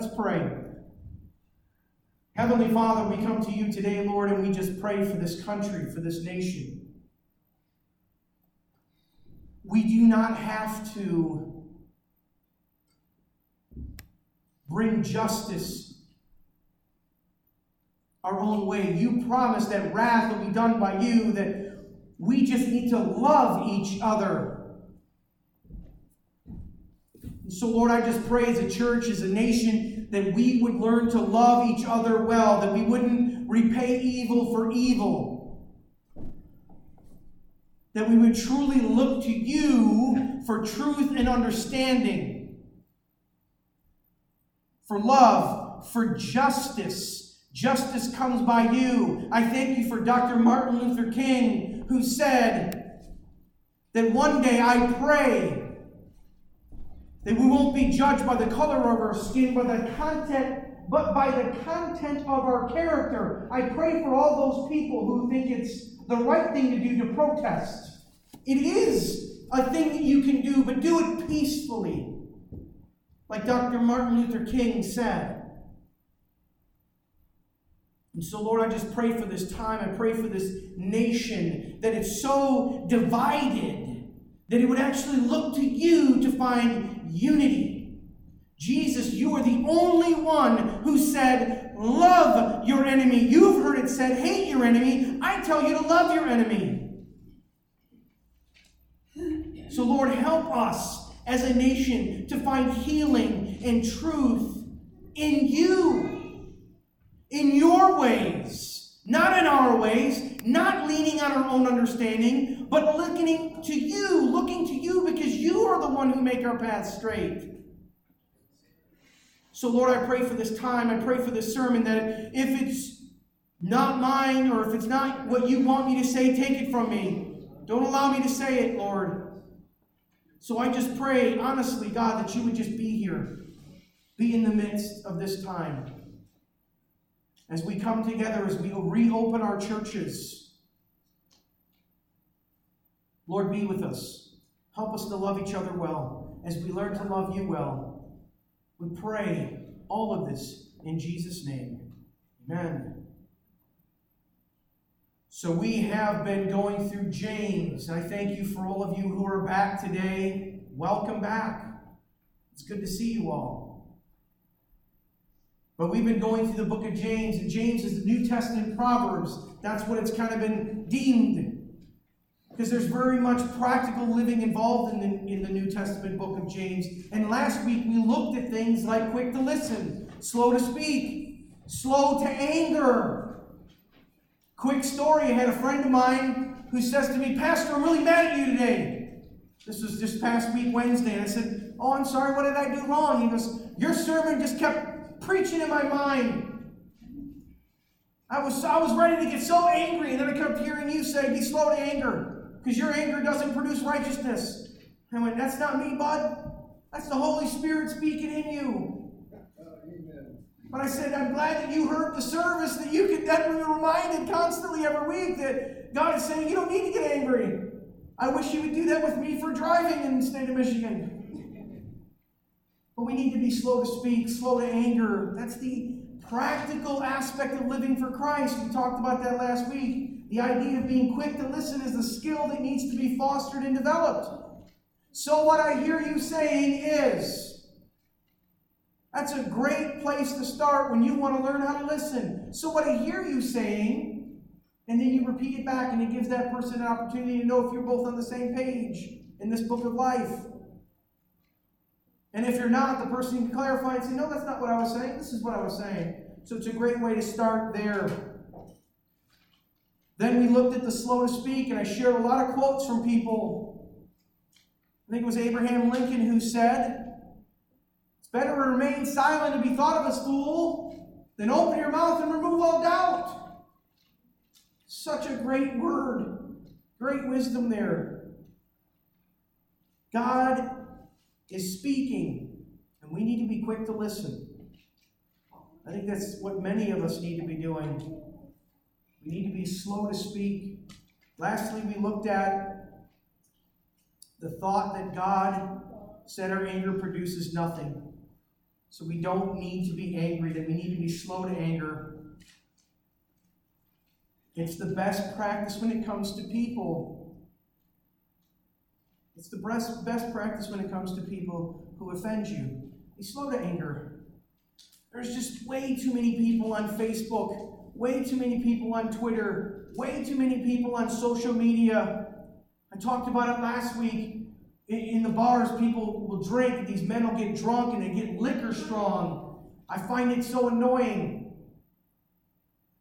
Let's pray. Heavenly Father, we come to you today, Lord, and we just pray for this country, for this nation. We do not have to bring justice our own way. You promise that wrath will be done by you, that we just need to love each other. So, Lord, I just pray as a church, as a nation, that we would learn to love each other well, that we wouldn't repay evil for evil, that we would truly look to you for truth and understanding, for love, for justice. Justice comes by you. I thank you for Dr. Martin Luther King, who said that one day I pray that we won't be judged by the color of our skin, by the content, but by the content of our character. I pray for all those people who think it's the right thing to do to protest. It is a thing that you can do, but do it peacefully. Like Dr. Martin Luther King said. And so, Lord, I just pray for this time. I pray for this nation that it's so divided that it would actually look to you to find unity. Jesus, you are the only one who said, Love your enemy. You've heard it said, Hate your enemy. I tell you to love your enemy. So, Lord, help us as a nation to find healing and truth in you, in your ways, not in our ways, not leaning on our own understanding, but looking to you, looking to you because you are the one who make our path straight. So, Lord, I pray for this time. I pray for this sermon that if it's not mine or if it's not what you want me to say, take it from me. Don't allow me to say it, Lord. So I just pray, honestly, God, that you would just be here, be in the midst of this time. As we come together, as we reopen our churches, Lord, be with us. Help us to love each other well as we learn to love you well. We pray all of this in Jesus' name. Amen. So we have been going through James. I thank you for all of you who are back today. Welcome back. It's good to see you all. But we've been going through the book of James, and James is the New Testament Proverbs. That's what it's kind of been deemed because there's very much practical living involved in the, in the New Testament book of James. And last week we looked at things like quick to listen, slow to speak, slow to anger. Quick story I had a friend of mine who says to me, Pastor, I'm really mad at you today. This was just past week, Wednesday. And I said, Oh, I'm sorry, what did I do wrong? He goes, Your sermon just kept preaching in my mind. I was, I was ready to get so angry, and then I kept hearing you say, Be slow to anger because your anger doesn't produce righteousness. I went, That's not me, bud. That's the Holy Spirit speaking in you. But I said, I'm glad that you heard the service, that you could that be reminded constantly every week that God is saying, You don't need to get angry. I wish you would do that with me for driving in the state of Michigan. But we need to be slow to speak, slow to anger. That's the practical aspect of living for Christ. We talked about that last week. The idea of being quick to listen is a skill that needs to be fostered and developed. So, what I hear you saying is that's a great place to start when you want to learn how to listen. So, what I hear you saying, and then you repeat it back, and it gives that person an opportunity to know if you're both on the same page in this book of life. And if you're not, the person can clarify and say, No, that's not what I was saying. This is what I was saying. So, it's a great way to start there. Then we looked at the slow to speak, and I shared a lot of quotes from people. I think it was Abraham Lincoln who said, It's better to remain silent and be thought of as fool than open your mouth and remove all doubt. Such a great word, great wisdom there. God is speaking, and we need to be quick to listen. I think that's what many of us need to be doing. We need to be slow to speak. Lastly, we looked at the thought that God said our anger produces nothing. So we don't need to be angry, that we need to be slow to anger. It's the best practice when it comes to people. It's the best, best practice when it comes to people who offend you. Be slow to anger. There's just way too many people on Facebook, way too many people on Twitter, way too many people on social media. I talked about it last week. In, the bars, people will drink, these men will get drunk and they get liquor strong. I find it so annoying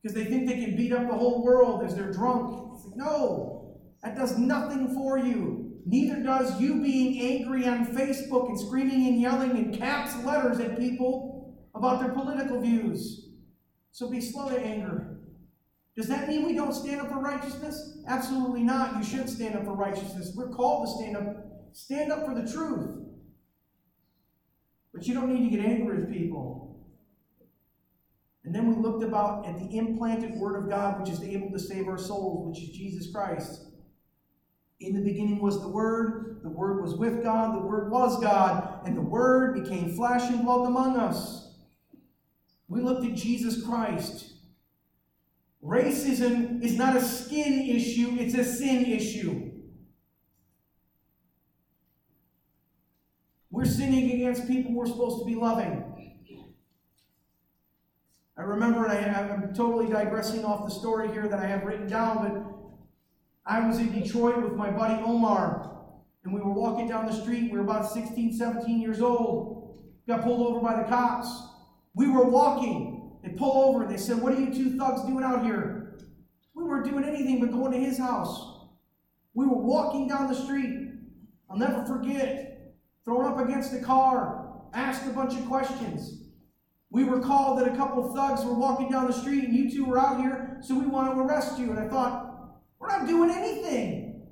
because they think they can beat up the whole world as they're drunk. Like, no, that does nothing for you. Neither does you being angry on Facebook and screaming and yelling in caps letters at people about their political views. So be slow to anger. Does that mean we don't stand up for righteousness? Absolutely not. You should stand up for righteousness. We're called to stand up Stand up for the truth. But you don't need to get angry with people. And then we looked about at the implanted Word of God, which is able to save our souls, which is Jesus Christ. In the beginning was the Word, the Word was with God, the Word was God, and the Word became flesh and dwelt among us. We looked at Jesus Christ. Racism is not a skin issue, it's a sin issue. We're sinning against people we're supposed to be loving. I remember, and I, am totally digressing off the story here that I have written down, but I was in Detroit with my buddy Omar, and we were walking down the street. We were about 16, 17 years old. Got pulled over by the cops. We were walking. They pull over. And they said, What are you two thugs doing out here? We weren't doing anything but going to his house. We were walking down the street. I'll never forget thrown up against a car, asked a bunch of questions. We were called that a couple of thugs were walking down the street and you two were out here, so we want to arrest you. And I thought, we're not doing anything.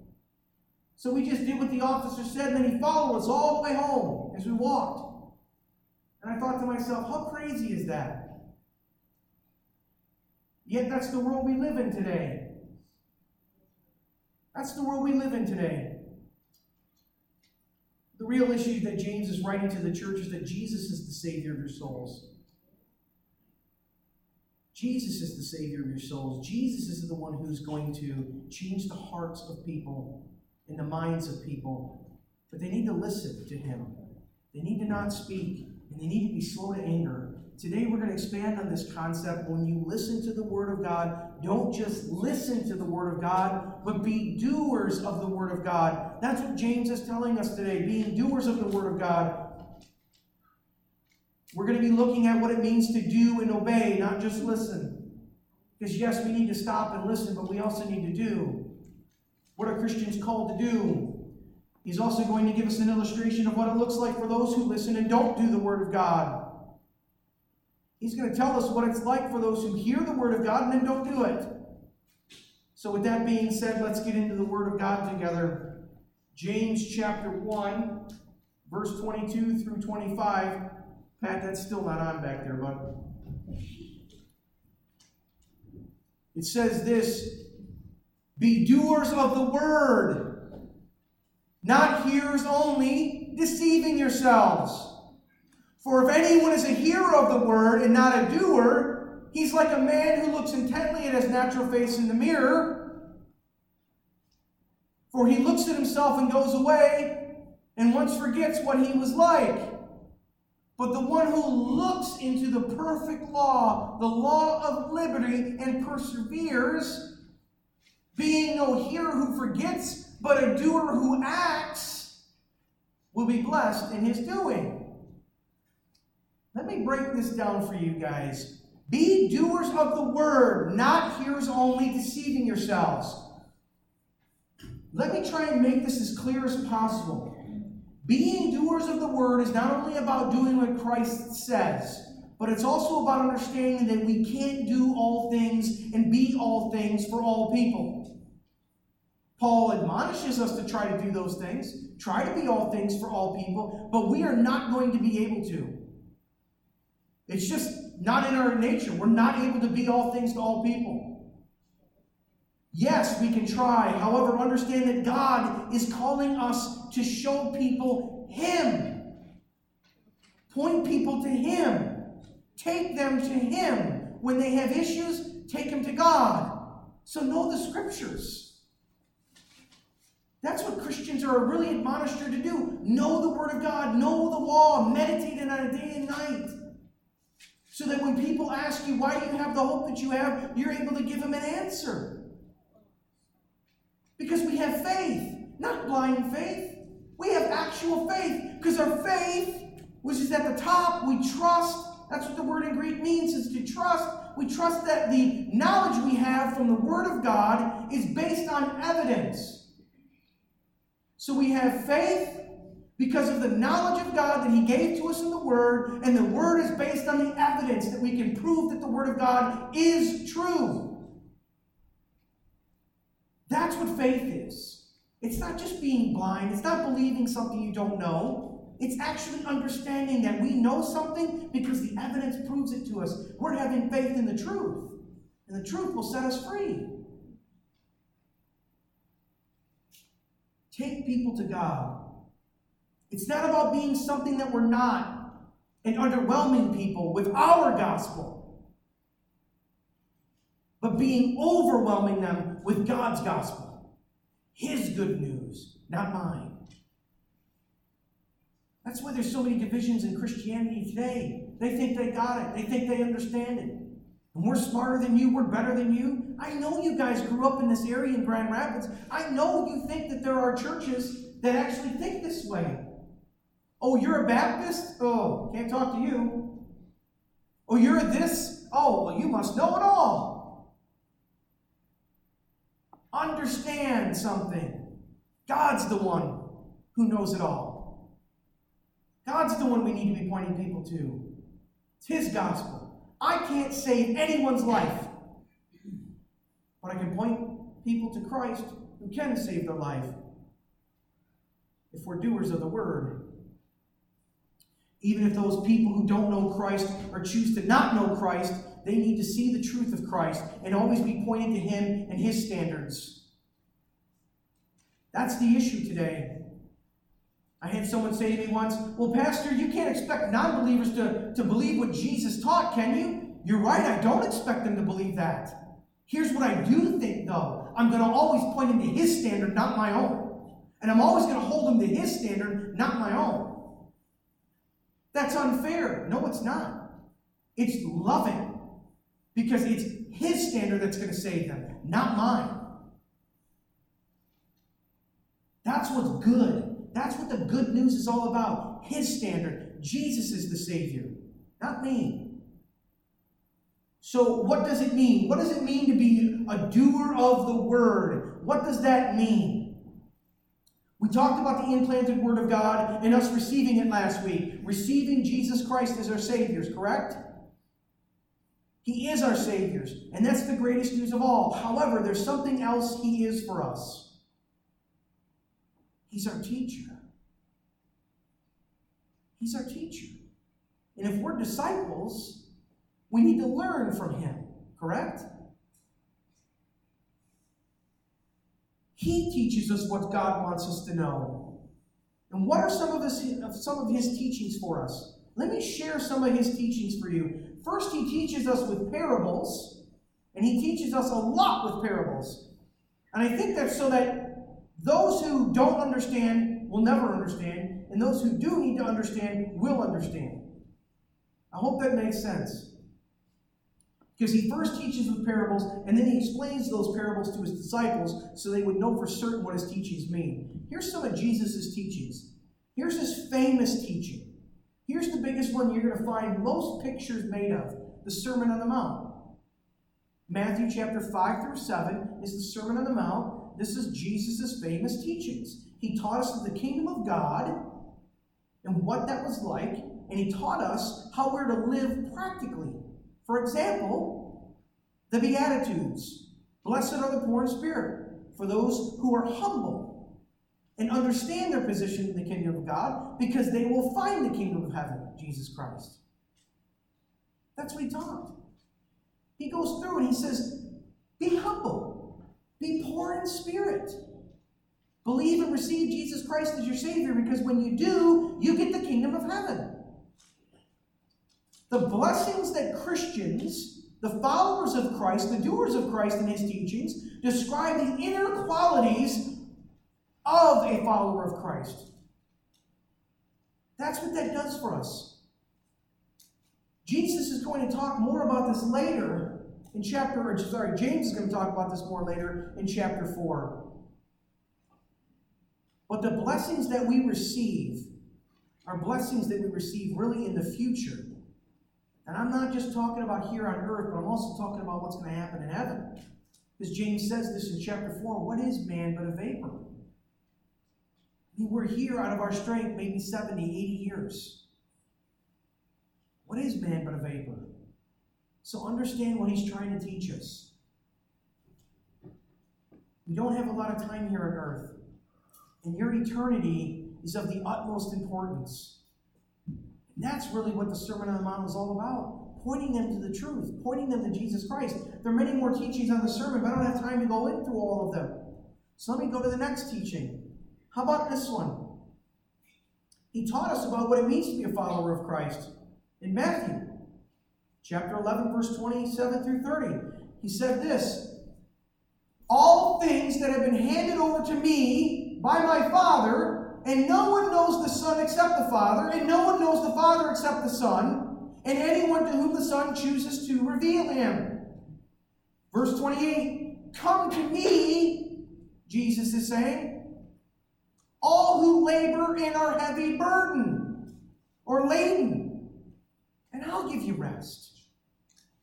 So we just did what the officer said, and then he followed us all the way home as we walked. And I thought to myself, how crazy is that? Yet that's the world we live in today. That's the world we live in today. The real issue that James is writing to the church is that Jesus is the Savior of your souls. Jesus is the Savior of your souls. Jesus is the one who's going to change the hearts of people and the minds of people. But they need to listen to Him. They need to not speak, and they need to be slow to anger Today we're going to expand on this concept. When you listen to the Word of God, don't just listen to the Word of God, but be doers of the Word of God. That's what James is telling us today, being doers of the Word of God. We're going to be looking at what it means to do and obey, not just listen. Because, yes, we need to stop and listen, but we also need to do. What are Christians called to do? He's also going to give us an illustration of what it looks like for those who listen and don't do the Word of God. He's going to tell us what it's like for those who hear the Word of God and then don't do it. So, with that being said, let's get into the Word of God together. James chapter 1, verse 22 through 25. Pat, that's still not on back there, but it says this Be doers of the Word, not hearers only, deceiving yourselves. For if anyone is a hearer of the word and not a doer, he's like a man who looks intently at his natural face in the mirror. For he looks at himself and goes away and once forgets what he was like. But the one who looks into the perfect law, the law of liberty, and perseveres, being no hearer who forgets, but a doer who acts, will be blessed in his doing. Let me break this down for you guys. Be doers of the word, not hearers only, deceiving yourselves. Let me try and make this as clear as possible. Being doers of the word is not only about doing what Christ says, but it's also about understanding that we can't do all things and be all things for all people. Paul admonishes us to try to do those things, try to be all things for all people, but we are not going to be able to. It's just not in our nature. We're not able to be all things to all people. Yes, we can try. However, understand that God is calling us to show people Him. Point people to Him. Take them to Him. When they have issues, take them to God. So know the Scriptures. That's what Christians are really admonished to do. Know the Word of God, know the law, meditate on it day and night. So that when people ask you, why do you have the hope that you have, you're able to give them an answer. Because we have faith, not blind faith. We have actual faith. Because our faith, which is at the top, we trust. That's what the word in Greek means, is to trust. We trust that the knowledge we have from the Word of God is based on evidence. So we have faith because of the knowledge of God that He gave to us in the Word, and the Word is based on the evidence that we can prove that the Word of God is true. That's what faith is. It's not just being blind, it's not believing something you don't know. It's actually understanding that we know something because the evidence proves it to us. We're having faith in the truth, and the truth will set us free. Take people to God. It's not about being something that we're not and underwhelming people with our gospel, but being overwhelming them with God's gospel, His good news, not mine. That's why there's so many divisions in Christianity today. They think they got it, they think they understand it. And we're smarter than you, we're better than you. I know you guys grew up in this area in Grand Rapids. I know you think that there are churches that actually think this way. Oh, you're a Baptist? Oh, can't talk to you. Oh, you're a this? Oh, well, you must know it all. Understand something. God's the one who knows it all. God's the one we need to be pointing people to. It's His gospel. I can't save anyone's life, but I can point people to Christ who can save their life if we're doers of the word. Even if those people who don't know Christ or choose to not know Christ, they need to see the truth of Christ and always be pointing to Him and His standards. That's the issue today. I had someone say to me once, Well, Pastor, you can't expect non believers to, to believe what Jesus taught, can you? You're right, I don't expect them to believe that. Here's what I do think, though I'm going to always point them to His standard, not my own. And I'm always going to hold them to His standard, not my own. That's unfair. No, it's not. It's loving because it's His standard that's going to save them, not mine. That's what's good. That's what the good news is all about. His standard. Jesus is the Savior, not me. So, what does it mean? What does it mean to be a doer of the word? What does that mean? We talked about the implanted Word of God and us receiving it last week. Receiving Jesus Christ as our Saviors, correct? He is our Saviors, and that's the greatest news of all. However, there's something else He is for us. He's our teacher. He's our teacher. And if we're disciples, we need to learn from Him, correct? He teaches us what God wants us to know. And what are some of his, some of his teachings for us? Let me share some of his teachings for you. First, he teaches us with parables, and he teaches us a lot with parables. And I think that's so that those who don't understand will never understand, and those who do need to understand will understand. I hope that makes sense. Because he first teaches with parables, and then he explains those parables to his disciples so they would know for certain what his teachings mean. Here's some of Jesus' teachings. Here's his famous teaching. Here's the biggest one you're going to find most pictures made of the Sermon on the Mount. Matthew chapter 5 through 7 is the Sermon on the Mount. This is Jesus' famous teachings. He taught us the kingdom of God and what that was like, and he taught us how we're to live practically for example, the Beatitudes. Blessed are the poor in spirit, for those who are humble and understand their position in the kingdom of God, because they will find the kingdom of heaven, Jesus Christ. That's what he taught. He goes through and he says, Be humble, be poor in spirit. Believe and receive Jesus Christ as your Savior, because when you do, you get the kingdom of heaven. the blessings that Christians, the followers of Christ, the doers of Christ and his teachings, describe the inner qualities follower of Christ. That's what that does for us. Jesus is going to talk more about this later in chapter, or sorry, James is going to talk about this more later in chapter 4. But the blessings that we receive are blessings that we receive really in the future. And I'm not just talking about here on earth, but I'm also talking about what's going to happen in heaven. Because James says this in chapter 4 what is man but a vapor? We're here out of our strength maybe 70, 80 years. What is man but a vapor? So understand what he's trying to teach us. We don't have a lot of time here on earth, and your eternity is of the utmost importance. And that's really what the Sermon on the Mount is all about pointing them to the truth, pointing them to Jesus Christ. There are many more teachings on the sermon, but I don't have time to go into all of them. So let me go to the next teaching. How about this one? He taught us about what it means to be a follower of Christ in Matthew chapter 11, verse 27 through 30. He said this All things that have been handed over to me by my Father, and no one knows the Son except the Father, and no one knows the Father except the Son, and anyone to whom the Son chooses to reveal him. Verse 28 Come to me, Jesus is saying, all who labor and are heavy burden or laden, and I'll give you rest.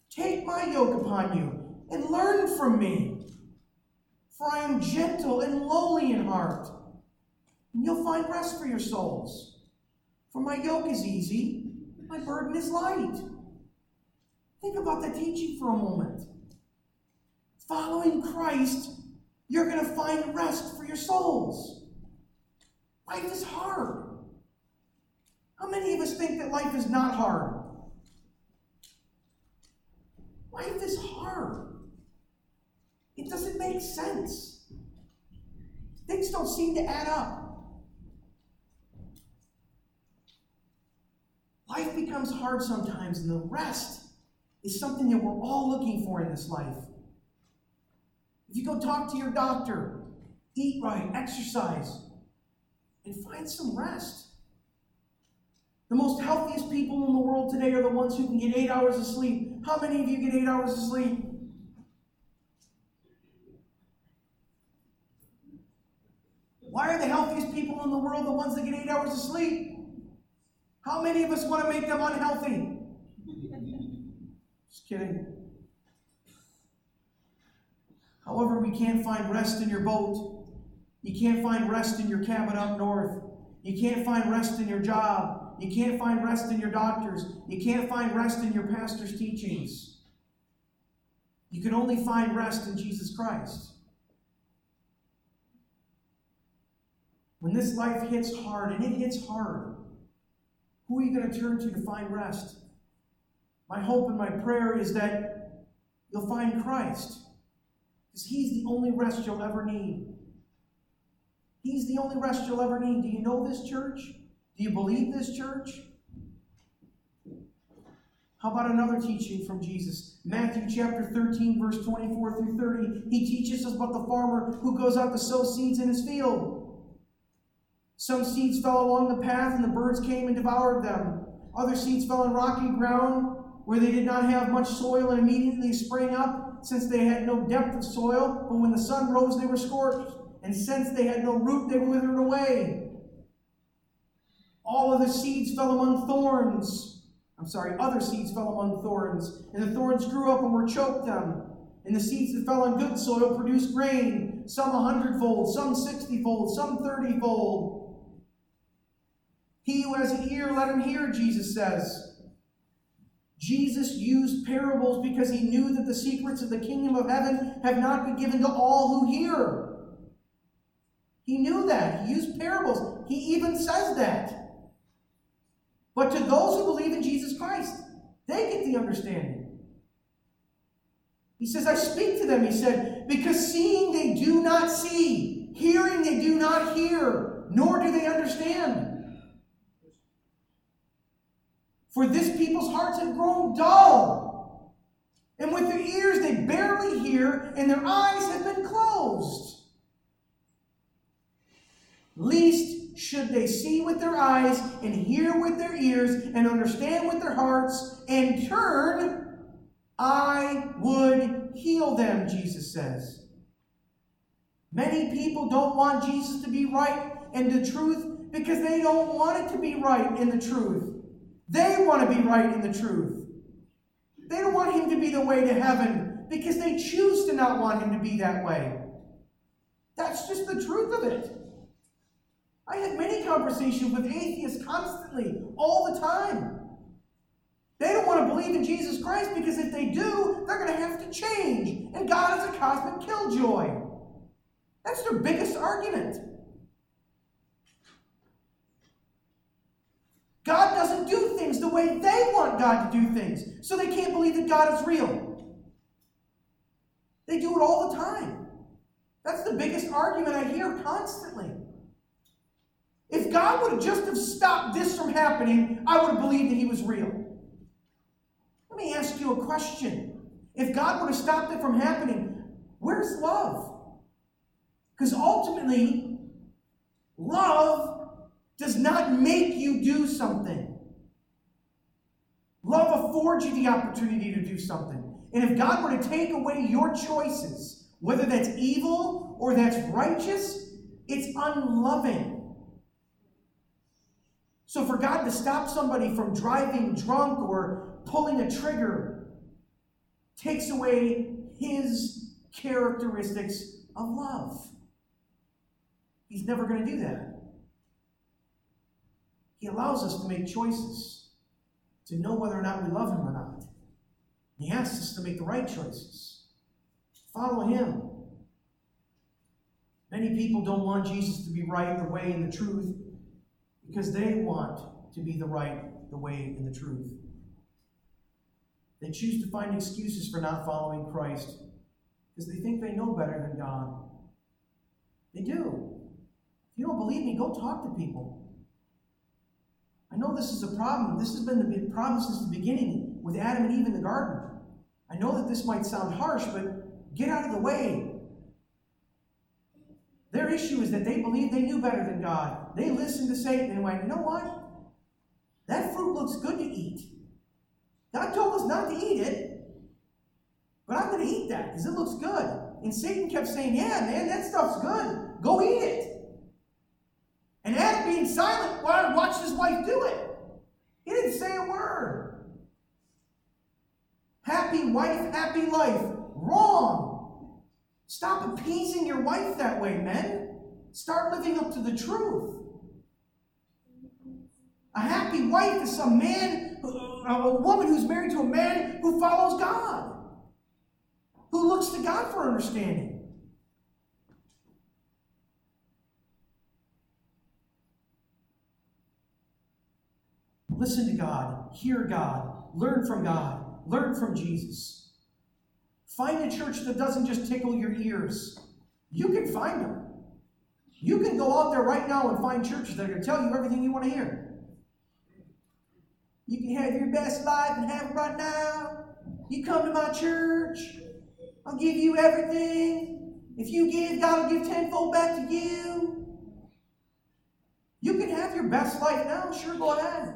Take my yoke upon you and learn from me, for I am gentle and lowly in heart, and you'll find rest for your souls. For my yoke is easy, my burden is light. Think about that teaching for a moment. Following Christ, you're going to find rest for your souls. Life is hard. How many of us think that life is not hard? Life is hard. It doesn't make sense. Things don't seem to add up. Life becomes hard sometimes, and the rest is something that we're all looking for in this life. If you go talk to your doctor, eat right, exercise, and find some rest. The most healthiest people in the world today are the ones who can get eight hours of sleep. How many of you get eight hours of sleep? Why are the healthiest people in the world the ones that get eight hours of sleep? How many of us want to make them unhealthy? Just kidding. However, we can't find rest in your boat. You can't find rest in your cabin up north. You can't find rest in your job. You can't find rest in your doctors. You can't find rest in your pastor's teachings. You can only find rest in Jesus Christ. When this life hits hard, and it hits hard, who are you going to turn to to find rest? My hope and my prayer is that you'll find Christ, because He's the only rest you'll ever need. He's the only rest you'll ever need. Do you know this church? Do you believe this church? How about another teaching from Jesus? Matthew chapter 13, verse 24 through 30. He teaches us about the farmer who goes out to sow seeds in his field. Some seeds fell along the path, and the birds came and devoured them. Other seeds fell on rocky ground where they did not have much soil, and immediately sprang up, since they had no depth of soil. But when the sun rose, they were scorched and since they had no root, they withered away. All of the seeds fell among thorns. I'm sorry, other seeds fell among thorns, and the thorns grew up and were choked them. And the seeds that fell on good soil produced grain, some a hundredfold, some sixtyfold, some thirtyfold. He who has an ear, let him hear, Jesus says. Jesus used parables because he knew that the secrets of the kingdom of heaven have not been given to all who hear. He knew that. He used parables. He even says that. But to those who believe in Jesus Christ, they get the understanding. He says, I speak to them, he said, because seeing they do not see, hearing they do not hear, nor do they understand. For this people's hearts have grown dull. And with their ears they barely hear, and their eyes have been closed. Least should they see with their eyes, and hear with their ears, and understand with their hearts, and turn, I would heal them, Jesus says. Many people don't want Jesus to be right and the truth because they don't want it to be right in the truth. They want to be right in the truth. They don't want him to be the way to heaven because they choose to not want him to be that way. That's just the truth of it. Conversations with atheists constantly, all the time. They don't want to believe in Jesus Christ because if they do, they're going to have to change. And God is a cosmic killjoy. That's their biggest argument. God doesn't do things the way they want God to do things, so they can't believe that God is real. They do it all the time. That's the biggest argument I hear constantly. If God would have just have stopped this from happening, I would have believed that he was real. Let me ask you a question. If God would have stopped it from happening, where's love? Because ultimately, love does not make you do something. Love affords you the opportunity to do something. And if God were to take away your choices, whether that's evil or that's righteous, it's unloving. So, for God to stop somebody from driving drunk or pulling a trigger takes away his characteristics of love. He's never going to do that. He allows us to make choices, to know whether or not we love Him or not. He asks us to make the right choices. Follow Him. Many people don't want Jesus to be right, the way, and the truth because they want to be the right, the way, and the truth. They choose to find excuses for not following Christ because they think they know better than God. They do. If you don't believe me, go talk to people. I know this is a problem. This has been the big problem since the beginning with Adam and Eve in the garden. I know that this might sound harsh, but get out of the way. Their issue is that they believe they knew better than God. They listened to Satan and went, you know what? That fruit looks good to eat. God told us not to eat it, but I'm going to eat that because it looks good. And Satan kept saying, yeah, man, that stuff's good. Go eat it. And Adam being silent watched his wife do it. He didn't say a word. Happy wife, happy life. Wrong. Stop appeasing your wife that way, men. Start living up to the truth. A happy wife is some man, a woman who's married to a man who follows God, who looks to God for understanding. Listen to God, hear God, learn from God, learn from Jesus. Find a church that doesn't just tickle your ears. You can find them. You can go out there right now and find churches that are going to tell you everything you want to hear. You can have your best life and have it right now. You come to my church, I'll give you everything. If you give, God will give tenfold back to you. You can have your best life now, sure, go ahead.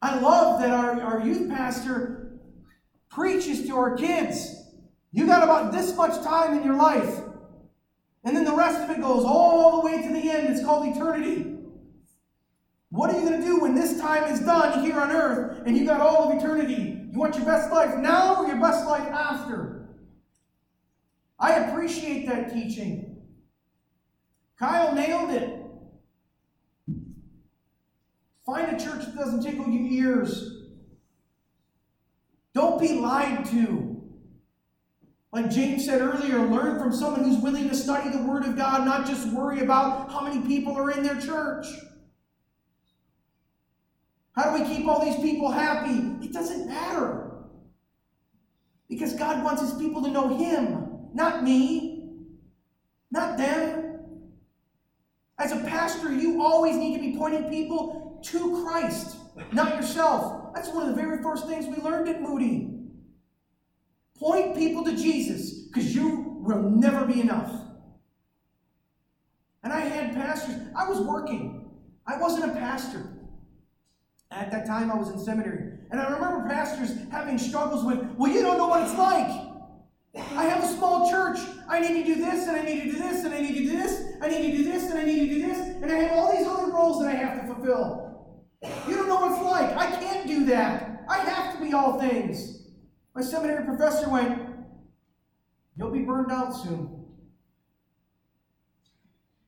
I love that our, our youth pastor preaches to our kids. You got about this much time in your life. And then the rest of it goes all the way to the end. It's called eternity. What are you going to do when this time is done here on earth and you got all of eternity? You want your best life now or your best life after? I appreciate that teaching. Kyle nailed it. Find a church that doesn't tickle your ears. Don't be lied to. Like James said earlier, learn from someone who's willing to study the Word of God, not just worry about how many people are in their church. How do we keep all these people happy? It doesn't matter. Because God wants His people to know Him, not me, not them. As a pastor, you always need to be pointing people to Christ. not yourself. That's one of the very first things we learned at Moody. Point people to Jesus because you will never be enough. And I had pastors, I was working. I wasn't a pastor. At that time, I was in seminary. And I remember pastors having struggles with, well, you don't know what it's like. I have a small church. I need to do this, and I need to do this, and I need to do this, I need to do this, and I need to do this, and I have all these other roles that I have to fulfill. You don't know what it's like. I can't do that. I have to be all things. My seminary professor went, You'll be burned out soon.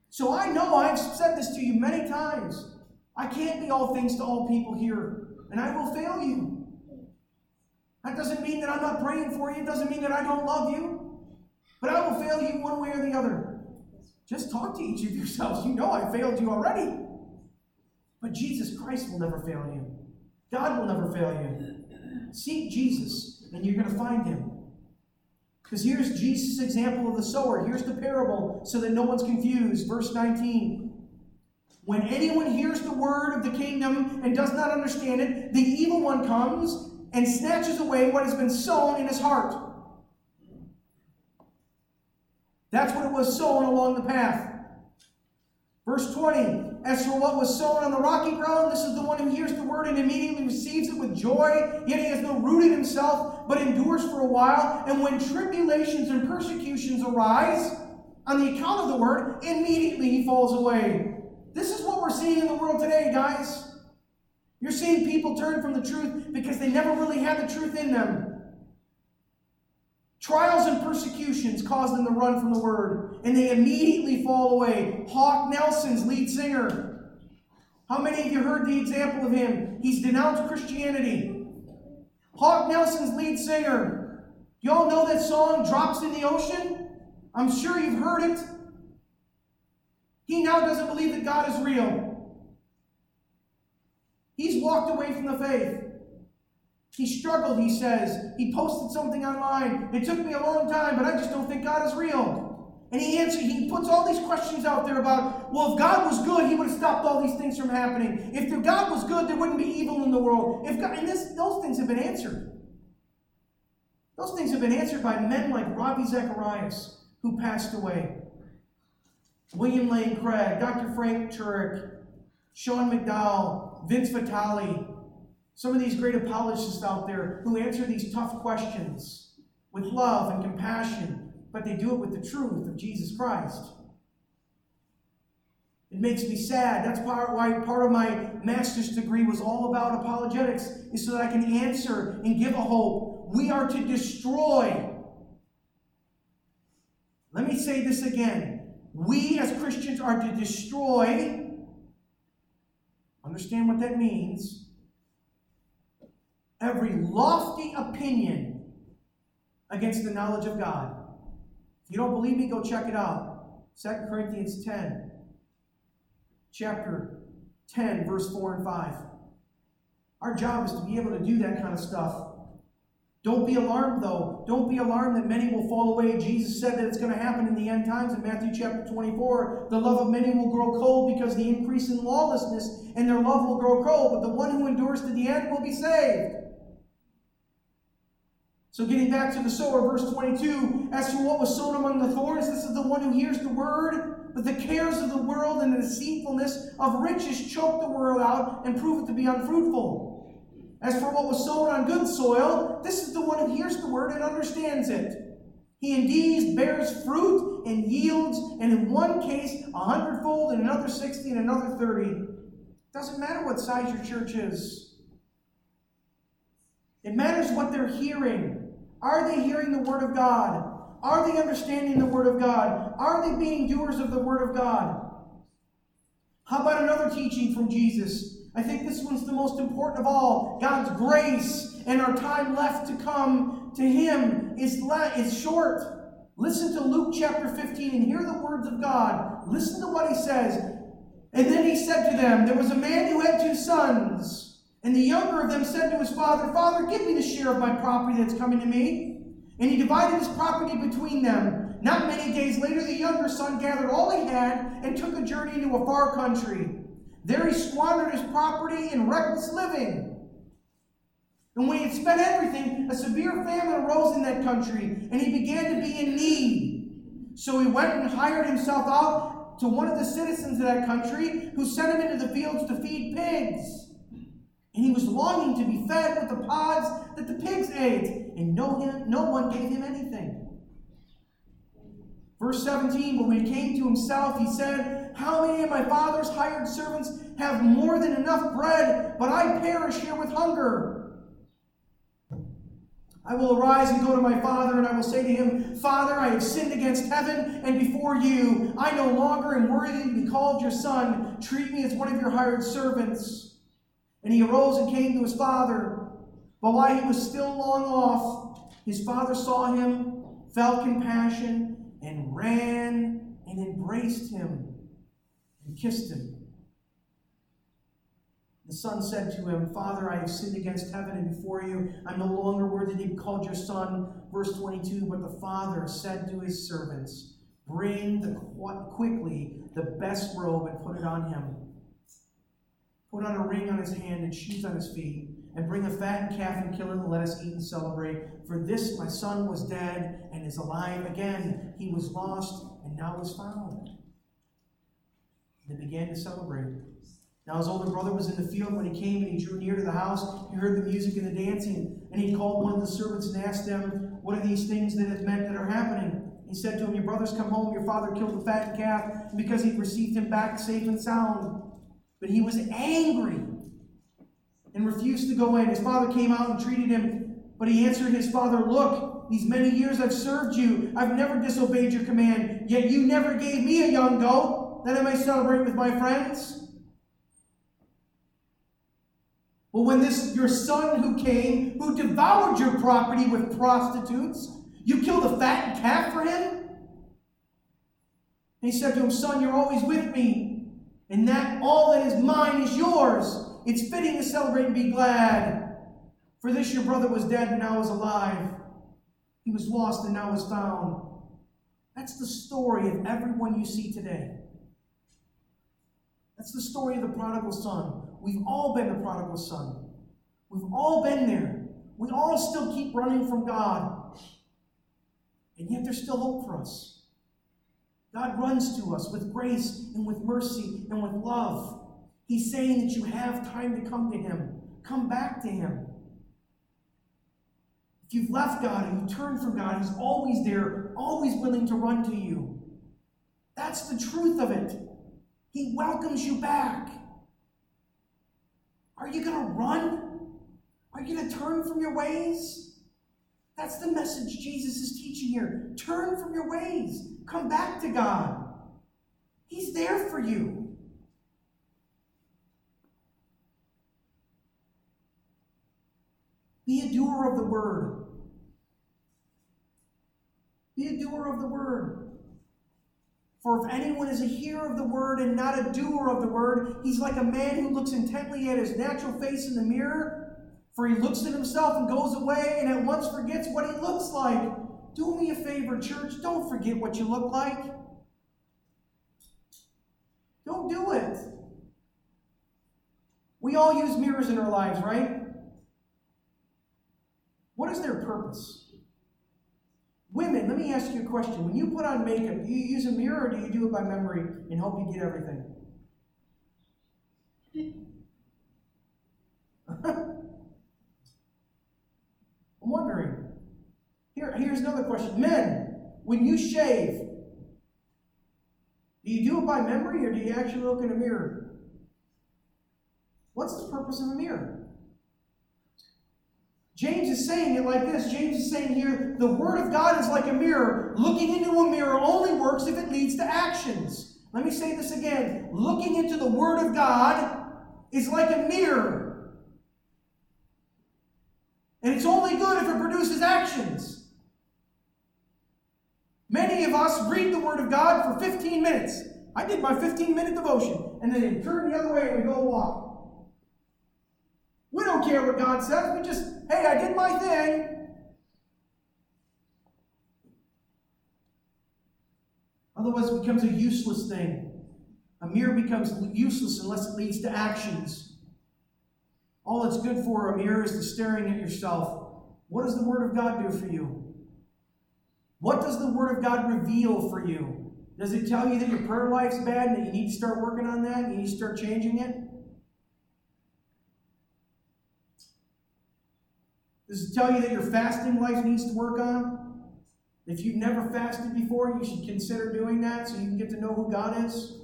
So I know I've said this to you many times. I can't be all things to all people here, and I will fail you. That doesn't mean that I'm not praying for you, it doesn't mean that I don't love you, but I will fail you one way or the other. Just talk to each of yourselves. You know I failed you already. But Jesus Christ will never fail you. God will never fail you. Seek Jesus, and you're going to find him. Because here's Jesus' example of the sower. Here's the parable so that no one's confused. Verse 19. When anyone hears the word of the kingdom and does not understand it, the evil one comes and snatches away what has been sown in his heart. That's what it was sown along the path. Verse 20 As for what was sown on the rocky ground, this is the one who hears the word and immediately receives it with joy, yet he has no root in himself, but endures for a while. And when tribulations and persecutions arise on the account of the word, immediately he falls away. This is what we're seeing in the world today, guys. You're seeing people turn from the truth because they never really had the truth in them. Trials and persecutions cause them to run from the word, and they immediately fall away. Hawk Nelson's lead singer. How many of you heard the example of him? He's denounced Christianity. Hawk Nelson's lead singer. Y'all know that song, Drops in the Ocean? I'm sure you've heard it. He now doesn't believe that God is real. He's walked away from the faith. He struggled, he says. He posted something online. It took me a long time, but I just don't think God is real. And he answers, he puts all these questions out there about, well, if God was good, he would have stopped all these things from happening. If God was good, there wouldn't be evil in the world. If God, and this, those things have been answered. Those things have been answered by men like Ravi Zacharias, who passed away. William Lane Craig, Dr. Frank Turek, Sean McDowell, Vince Vitale, some of these great apologists out there who answer these tough questions with love and compassion, but they do it with the truth of Jesus Christ. It makes me sad. That's part why part of my master's degree was all about apologetics, is so that I can answer and give a hope. We are to destroy. Let me say this again. We as Christians are to destroy. Understand what that means every lofty opinion against the knowledge of God. If you don't believe me, go check it out. 2 Corinthians 10, chapter 10, verse 4 and 5. Our job is to be able to do that kind of stuff. Don't be alarmed, though. Don't be alarmed that many will fall away. Jesus said that it's going to happen in the end times in Matthew chapter 24. The love of many will grow cold because the increase in lawlessness, and their love will grow cold. But the one who endures to the end will be saved. So, getting back to the sower, verse 22 As for what was sown among the thorns, this is the one who hears the word, but the cares of the world and the deceitfulness of riches choke the word out and prove it to be unfruitful. As for what was sown on good soil, this is the one who hears the word and understands it. He indeed bears fruit and yields, and in one case, a hundredfold, and another sixty, and another thirty. Doesn't matter what size your church is. It matters what they're hearing. Are they hearing the Word of God? Are they understanding the Word of God? Are they being doers of the Word of God? How about another teaching from Jesus? I think this one's the most important of all. God's grace and our time left to come to Him is, le- is short. Listen to Luke chapter 15 and hear the words of God. Listen to what He says. And then He said to them, There was a man who had two sons. And the younger of them said to his father, Father, give me the share of my property that's coming to me. And he divided his property between them. Not many days later, the younger son gathered all he had and took a journey into a far country. There he squandered his property in reckless living. And when he had spent everything, a severe famine arose in that country, and he began to be in need. So he went and hired himself out to one of the citizens of that country, who sent him into the fields to feed pigs. And he was longing to be fed with the pods that the pigs ate, and no, him, no one gave him anything. Verse 17, but when he came to himself, he said, How many of my father's hired servants have more than enough bread, but I perish here with hunger? I will arise and go to my father, and I will say to him, Father, I have sinned against heaven and before you. I no longer am worthy to be called your son. Treat me as one of your hired servants. And he arose and came to his father. But while he was still long off, his father saw him, felt compassion, and ran and embraced him and kissed him. The son said to him, Father, I have sinned against heaven and before you. I'm no longer worthy to be called your son. Verse 22 But the father said to his servants, Bring the, quickly the best robe and put it on him. Put on a ring on his hand and shoes on his feet. And bring a fattened calf and kill it and let us eat and celebrate. For this my son was dead and is alive again. He was lost and now is found. They began to celebrate. Now his older brother was in the field when he came and he drew near to the house. He heard the music and the dancing, and he called one of the servants and asked them, What are these things that have meant that are happening? He said to him, Your brothers come home, your father killed the fattened calf, because he received him back safe and sound. But he was angry and refused to go in. His father came out and treated him, but he answered his father, Look, these many years I've served you. I've never disobeyed your command, yet you never gave me a young goat that I may celebrate with my friends. Well, when this your son who came, who devoured your property with prostitutes, you killed a fattened calf for him? And he said to him, Son, you're always with me, and that all that is mine is yours. It's fitting to celebrate and be glad. For this your brother was dead and now is alive. He was lost and now is found. That's the story of everyone you see today. That's the story of the prodigal son. We've all been the prodigal son. We've all been there. We all still keep running from God. And yet there's still hope for us. God runs to us with grace and with mercy and with love. He's saying that you have time to come to Him. Come back to Him. If you've left God and you turn from God, He's always there, always willing to run to you. That's the truth of it. He welcomes you back. Are you going to run? Are you going to turn from your ways? That's the message Jesus is teaching here. Turn from your ways. Come back to God. He's there for you. Be a doer of the word. Be a doer of the word. For if anyone is a hearer of the word and not a doer of the word, he's like a man who looks intently at his natural face in the mirror. For he looks at himself and goes away and at once forgets what he looks like. Do me a favor, church. Don't forget what you look like. Don't do it. We all use mirrors in our lives, right? What is their purpose? Women, let me ask you a question. When you put on makeup, do you use a mirror or do you do it by memory and hope you get everything? I'm wondering. Here, here's another question. Men, when you shave, do you do it by memory or do you actually look in a mirror? What's the purpose of a mirror? James is saying it like this. James is saying here, the Word of God is like a mirror. Looking into a mirror only works if it leads to actions. Let me say this again. Looking into the Word of God is like a mirror. And it's only good if it produces actions. Many of us read the Word of God for 15 minutes. I did my 15 minute devotion, and then turn the other way and we go walk. We don't care what God says. We just, hey, I did my thing. Otherwise, it becomes a useless thing. A mirror becomes useless unless it leads to actions. All it's good for a mirror is the staring at yourself. What does the Word of God do for you? What does the Word of God reveal for you? Does it tell you that your prayer life's bad and that you need to start working on that? You need to start changing it? Does it tell you that your fasting life needs to work on? If you've never fasted before, you should consider doing that so you can get to know who God is.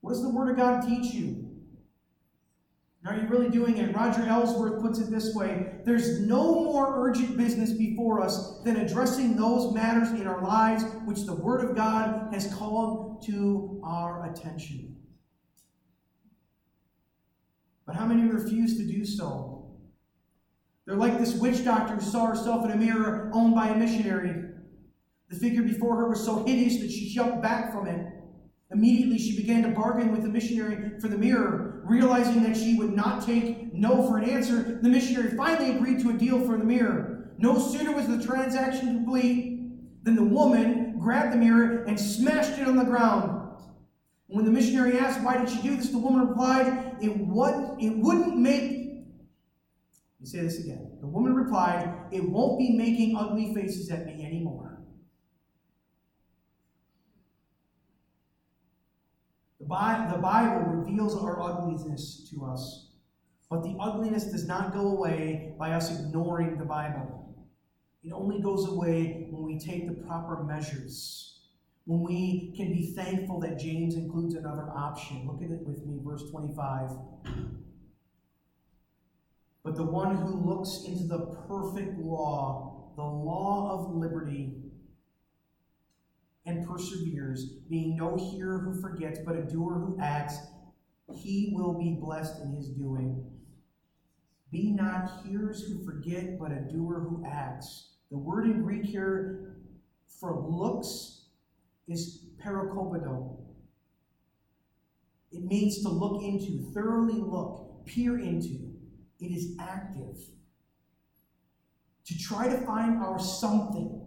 What does the Word of God teach you? Are you really doing it? Roger Ellsworth puts it this way There's no more urgent business before us than addressing those matters in our lives which the Word of God has called to our attention. But how many refuse to do so? They're like this witch doctor who saw herself in a mirror owned by a missionary. The figure before her was so hideous that she jumped back from it. Immediately, she began to bargain with the missionary for the mirror. Realizing that she would not take no for an answer, the missionary finally agreed to a deal for the mirror. No sooner was the transaction complete than the woman grabbed the mirror and smashed it on the ground. When the missionary asked, Why did she do this? the woman replied, It, would, it wouldn't make. Let me say this again. The woman replied, It won't be making ugly faces at me anymore. The Bible reveals our ugliness to us, but the ugliness does not go away by us ignoring the Bible. It only goes away when we take the proper measures, when we can be thankful that James includes another option. Look at it with me, verse 25. But the one who looks into the perfect law, the law of liberty, and perseveres, being no hearer who forgets, but a doer who acts, he will be blessed in his doing. Be not hearers who forget, but a doer who acts. The word in Greek here for looks is parakopido. It means to look into, thoroughly look, peer into. It is active. To try to find our something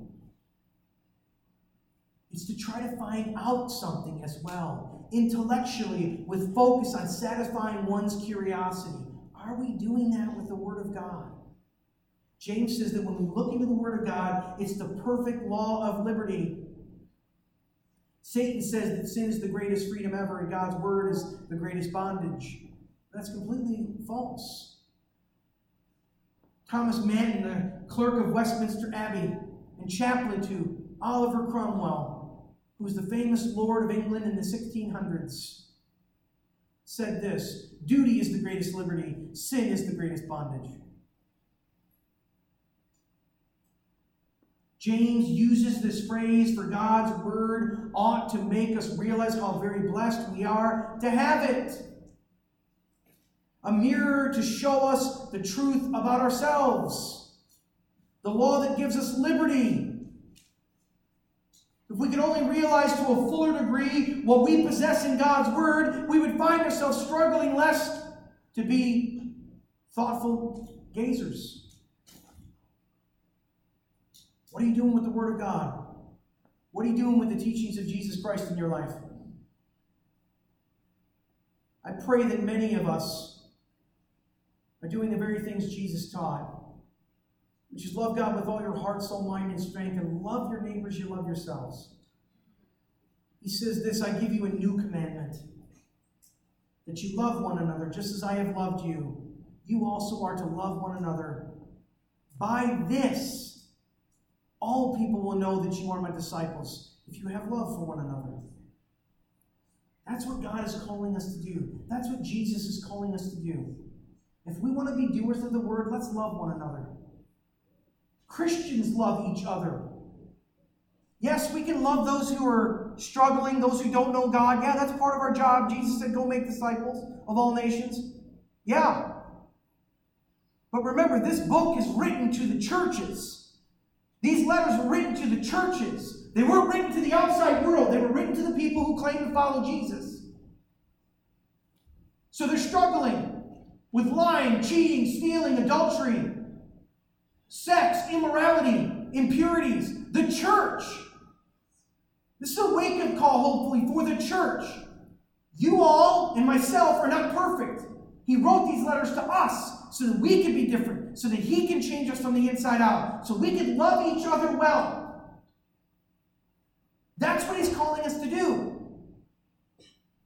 is to try to find out something as well, intellectually, with focus on satisfying one's curiosity. Are we doing that with the Word of God? James says that when we look into the Word of God, it's the perfect law of liberty. Satan says that sin is the greatest freedom ever and God's Word is the greatest bondage. That's completely false. Thomas Manton, the clerk of Westminster Abbey and chaplain to Oliver Cromwell, who was the famous Lord of England in the 1600s, said this Duty is the greatest liberty, sin is the greatest bondage. James uses this phrase for God's word ought to make us realize how very blessed we are to have it. A mirror to show us the truth about ourselves. The law that gives us liberty if we could only realize to a fuller degree what we possess in God's Word, we would find ourselves struggling less to be thoughtful gazers. What are you doing with the Word of God? What are you doing with the teachings of Jesus Christ in your life? I pray that many of us are doing the very things Jesus taught which is love God with all your heart, soul, mind, and strength, and love your neighbors, you love yourselves. He says this I give you a new commandment that you love one another just as I have loved you. You also are to love one another. By this, all people will know that you are my disciples if you have love for one another. That's what God is calling us to do. That's what Jesus is calling us to do. If we want to be doers of the word, let's love one another. Christians love each other. Yes, we can love those who are struggling, those who don't know God. Yeah, that's part of our job. Jesus said, Go make disciples of all nations. Yeah. But remember, this book is written to the churches. These letters were written to the churches. They weren't written to the outside world, they were written to the people who claim to follow Jesus. So they're struggling with lying, cheating, stealing, adultery, sex, immorality, impurities. The church This is a wake up call, hopefully, for the church. You all and myself are not perfect. He wrote these letters to us so that we can be different, so that He can change us from the inside out, so we can love each other well. That's what He's calling us to do.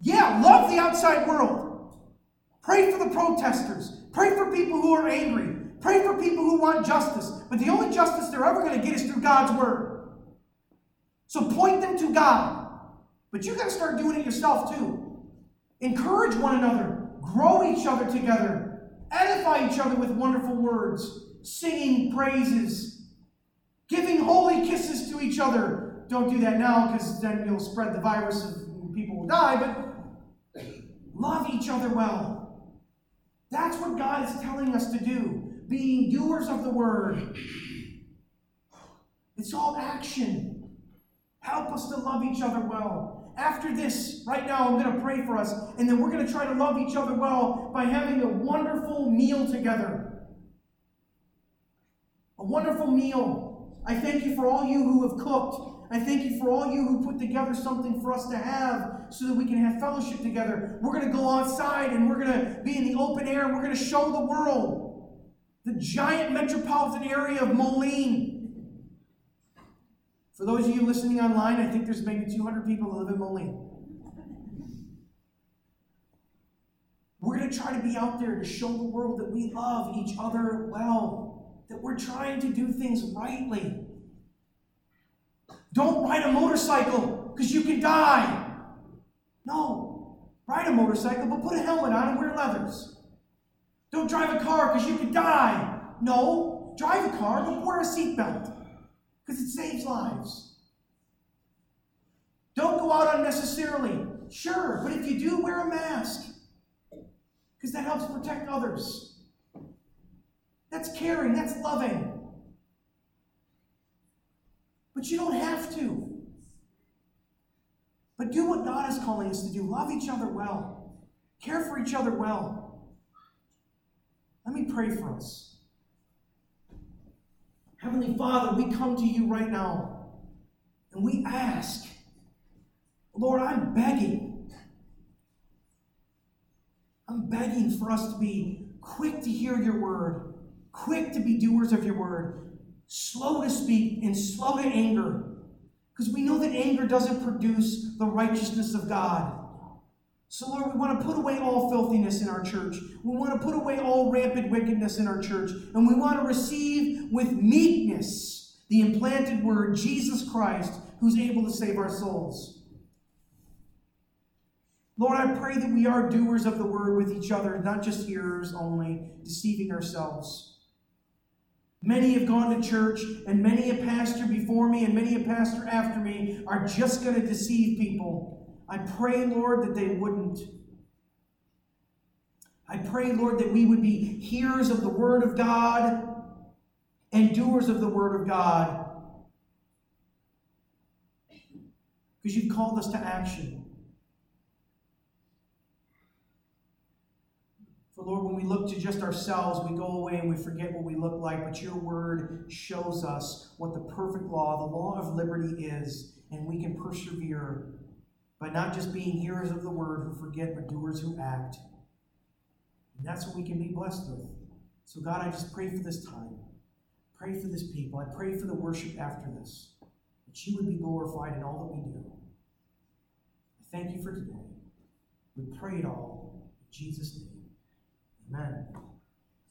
Yeah, love the outside world. Pray for the protesters. Pray for people who are angry. Pray for people who want justice. But the only justice they're ever going to get is through God's word. So point them to God. But you got to start doing it yourself too. Encourage one another. Grow each other together. Edify each other with wonderful words. Singing praises. Giving holy kisses to each other. Don't do that now because then you'll spread the virus and people will die. But love each other well. That's what God is telling us to do. Being doers of the word. It's all action. Help us to love each other well. After this, right now, I'm going to pray for us, and then we're going to try to love each other well by having a wonderful meal together. A wonderful meal. I thank you for all you who have cooked. I thank you for all you who put together something for us to have so that we can have fellowship together. We're going to go outside and we're going to be in the open air and we're going to show the world the giant metropolitan area of Moline. For those of you listening online, I think there's maybe 200 people who live in Moline. We're going to try to be out there to show the world that we love each other well, that we're trying to do things rightly. Don't ride a motorcycle because you can die. No. Ride a motorcycle, but put a helmet on and wear leathers. Don't drive a car because you could die. No. Drive a car, but wear a seatbelt because it saves lives. Don't go out unnecessarily. Sure, but if you do, wear a mask because that helps protect others. That's caring, that's loving. But you don't have to. But do what God is calling us to do. Love each other well. Care for each other well. Let me pray for us. Heavenly Father, we come to you right now and we ask, Lord, I'm begging. I'm begging for us to be quick to hear your word, quick to be doers of your word, slow to speak, and slow to anger. Because we know that anger doesn't produce the righteousness of God. So, Lord, we want to put away all filthiness in our church. We want to put away all rampant wickedness in our church. And we want to receive with meekness the implanted word, Jesus Christ, who's able to save our souls. Lord, I pray that we are doers of the word with each other, not just hearers only, deceiving ourselves. Many have gone to church, and many a pastor before me and many a pastor after me are just going to deceive people. I pray, Lord, that they wouldn't. I pray, Lord, that we would be hearers of the Word of God and doers of the Word of God. Because you've called us to action. For Lord, when we look to just ourselves, we go away and we forget what we look like. But your word shows us what the perfect law, the law of liberty is, and we can persevere by not just being hearers of the word who forget, but doers who act. And that's what we can be blessed with. So, God, I just pray for this time. Pray for this people. I pray for the worship after this, that you would be glorified in all that we do. I thank you for today. We pray it all in Jesus' name. Amen.